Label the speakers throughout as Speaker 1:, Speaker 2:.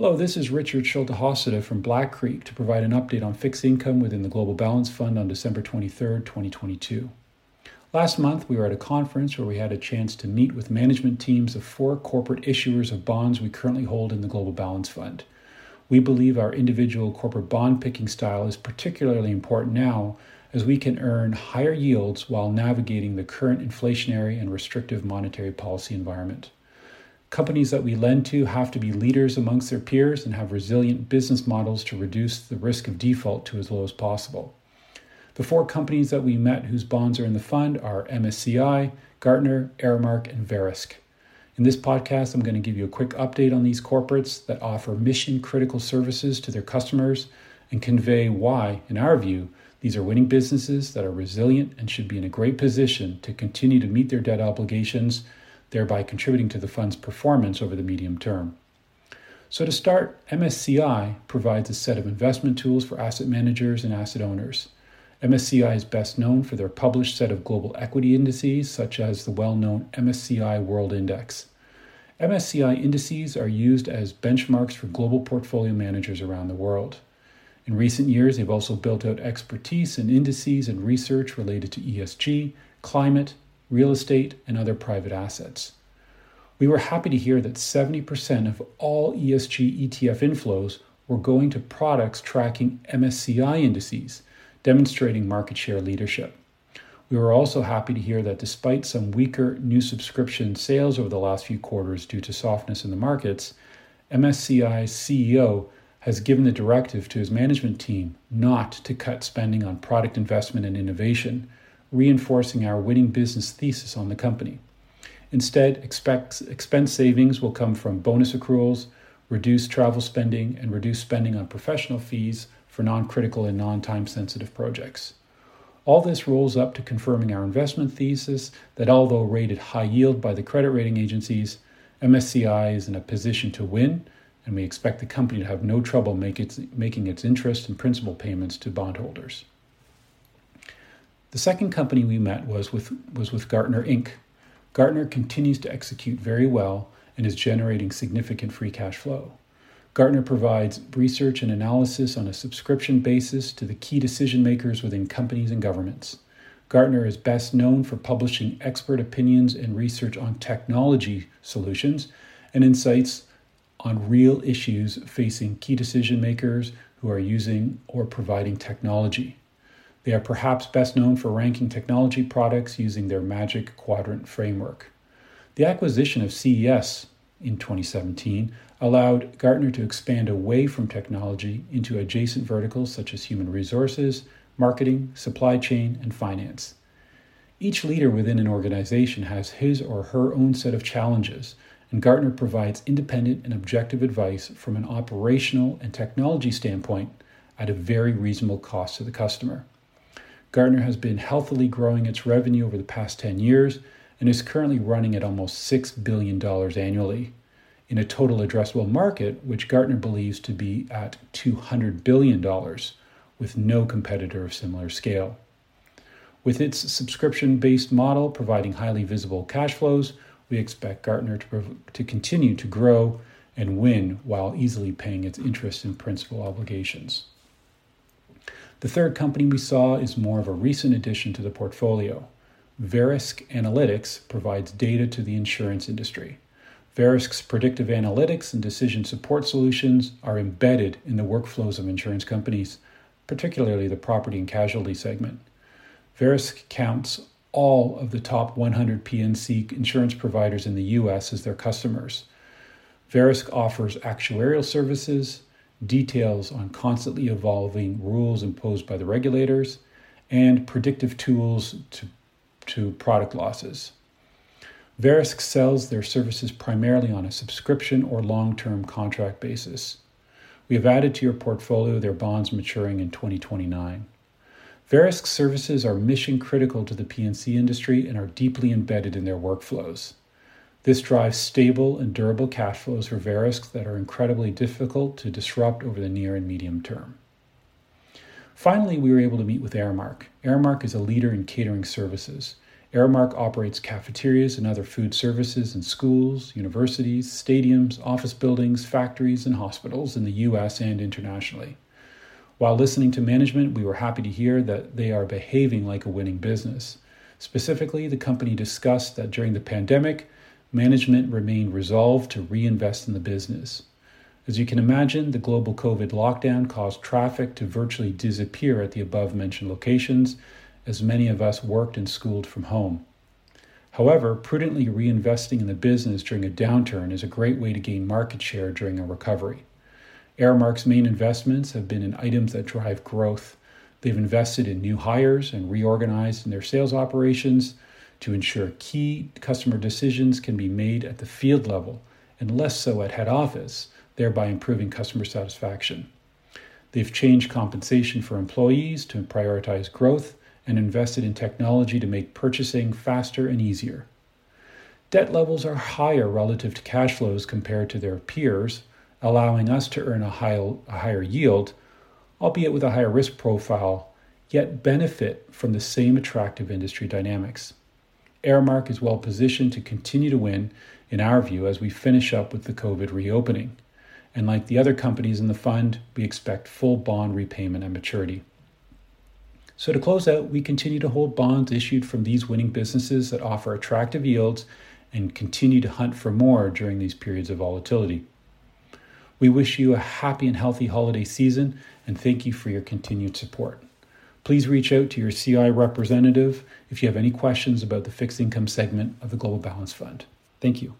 Speaker 1: Hello, this is Richard Schulte from Black Creek to provide an update on fixed income within the Global Balance Fund on December 23, 2022. Last month, we were at a conference where we had a chance to meet with management teams of four corporate issuers of bonds we currently hold in the Global Balance Fund. We believe our individual corporate bond picking style is particularly important now as we can earn higher yields while navigating the current inflationary and restrictive monetary policy environment. Companies that we lend to have to be leaders amongst their peers and have resilient business models to reduce the risk of default to as low as possible. The four companies that we met whose bonds are in the fund are MSCI, Gartner, Aramark, and Verisk. In this podcast, I'm going to give you a quick update on these corporates that offer mission critical services to their customers and convey why, in our view, these are winning businesses that are resilient and should be in a great position to continue to meet their debt obligations thereby contributing to the fund's performance over the medium term. So, to start, MSCI provides a set of investment tools for asset managers and asset owners. MSCI is best known for their published set of global equity indices, such as the well known MSCI World Index. MSCI indices are used as benchmarks for global portfolio managers around the world. In recent years, they've also built out expertise in indices and research related to ESG, climate, real estate, and other private assets. We were happy to hear that 70% of all ESG ETF inflows were going to products tracking MSCI indices, demonstrating market share leadership. We were also happy to hear that despite some weaker new subscription sales over the last few quarters due to softness in the markets, MSCI's CEO has given the directive to his management team not to cut spending on product investment and innovation, reinforcing our winning business thesis on the company. Instead, expense savings will come from bonus accruals, reduced travel spending, and reduced spending on professional fees for non critical and non time sensitive projects. All this rolls up to confirming our investment thesis that although rated high yield by the credit rating agencies, MSCI is in a position to win, and we expect the company to have no trouble make its, making its interest and principal payments to bondholders. The second company we met was with, was with Gartner Inc. Gartner continues to execute very well and is generating significant free cash flow. Gartner provides research and analysis on a subscription basis to the key decision makers within companies and governments. Gartner is best known for publishing expert opinions and research on technology solutions and insights on real issues facing key decision makers who are using or providing technology. They are perhaps best known for ranking technology products using their Magic Quadrant framework. The acquisition of CEB in 2017 allowed Gartner to expand away from technology into adjacent verticals such as human resources, marketing, supply chain, and finance. Each leader within an organization has his or her own set of challenges, and Gartner provides independent and objective advice from an operational and technology standpoint at a very reasonable cost to the customer. Gartner has been healthily growing its revenue over the past 10 years and is currently running at almost $6 billion annually in a total addressable market, which Gartner believes to be at $200 billion, with no competitor of similar scale. With its subscription based model providing highly visible cash flows, we expect Gartner to, to continue to grow and win while easily paying its interest and principal obligations. The third company we saw is more of a recent addition to the portfolio. Verisk Analytics provides data to the insurance industry. Verisk's predictive analytics and decision support solutions are embedded in the workflows of insurance companies, particularly the property and casualty segment. Verisk counts all of the top 100 P&C insurance providers in the US as their customers. Verisk offers actuarial services, details on constantly evolving rules imposed by the regulators, and predictive tools to, to product losses. Verisk sells their services primarily on a subscription or long term contract basis. We have added to your portfolio their bonds maturing in 2029. Verisk services are mission critical to the P&C industry and are deeply embedded in their workflows. This drives stable and durable cash flows for Verisk that are incredibly difficult to disrupt over the near and medium term. Finally, we were able to meet with Aramark. Aramark is a leader in catering services. Aramark operates cafeterias and other food services in schools, universities, stadiums, office buildings, factories, and hospitals in the US and internationally. While listening to management, we were happy to hear that they are behaving like a winning business. Specifically, the company discussed that during the pandemic, management remained resolved to reinvest in the business. As you can imagine, the global COVID lockdown caused traffic to virtually disappear at the above mentioned locations, as many of us worked and schooled from home. However, prudently reinvesting in the business during a downturn is a great way to gain market share during a recovery. Aramark's main investments have been in items that drive growth. They've invested in new hires and reorganized in their sales operations to ensure key customer decisions can be made at the field level and less so at head office, thereby improving customer satisfaction. They've changed compensation for employees to prioritize growth and invested in technology to make purchasing faster and easier. Debt levels are higher relative to cash flows compared to their peers, allowing us to earn a, high, a higher yield, albeit with a higher risk profile, yet benefit from the same attractive industry dynamics. Aramark is well positioned to continue to win, in our view, as we finish up with the COVID reopening. And like the other companies in the fund, we expect full bond repayment at maturity. So, to close out, we continue to hold bonds issued from these winning businesses that offer attractive yields and continue to hunt for more during these periods of volatility. We wish you a happy and healthy holiday season and thank you for your continued support. Please reach out to your CI representative if you have any questions about the fixed income segment of the Global Balance Fund. Thank you.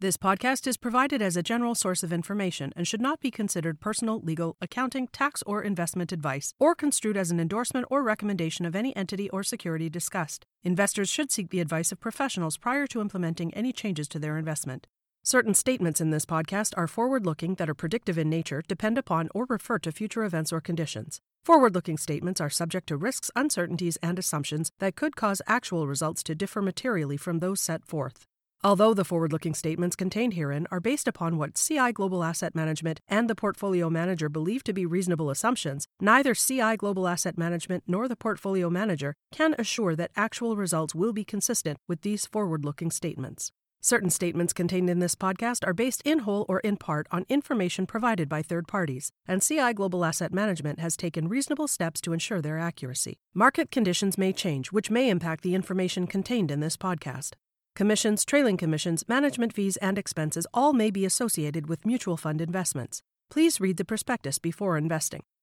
Speaker 2: This podcast is provided as a general source of information and should not be considered personal, legal, accounting, tax, or investment advice, or construed as an endorsement or recommendation of any entity or security discussed. Investors should seek the advice of professionals prior to implementing any changes to their investment. Certain statements in this podcast are forward looking that are predictive in nature, depend upon, or refer to future events or conditions. Forward looking statements are subject to risks, uncertainties, and assumptions that could cause actual results to differ materially from those set forth. Although the forward looking statements contained herein are based upon what CI Global Asset Management and the portfolio manager believe to be reasonable assumptions, neither CI Global Asset Management nor the portfolio manager can assure that actual results will be consistent with these forward looking statements. Certain statements contained in this podcast are based in whole or in part on information provided by third parties, and CI Global Asset Management has taken reasonable steps to ensure their accuracy. Market conditions may change, which may impact the information contained in this podcast. Commissions, trailing commissions, management fees, and expenses all may be associated with mutual fund investments. Please read the prospectus before investing.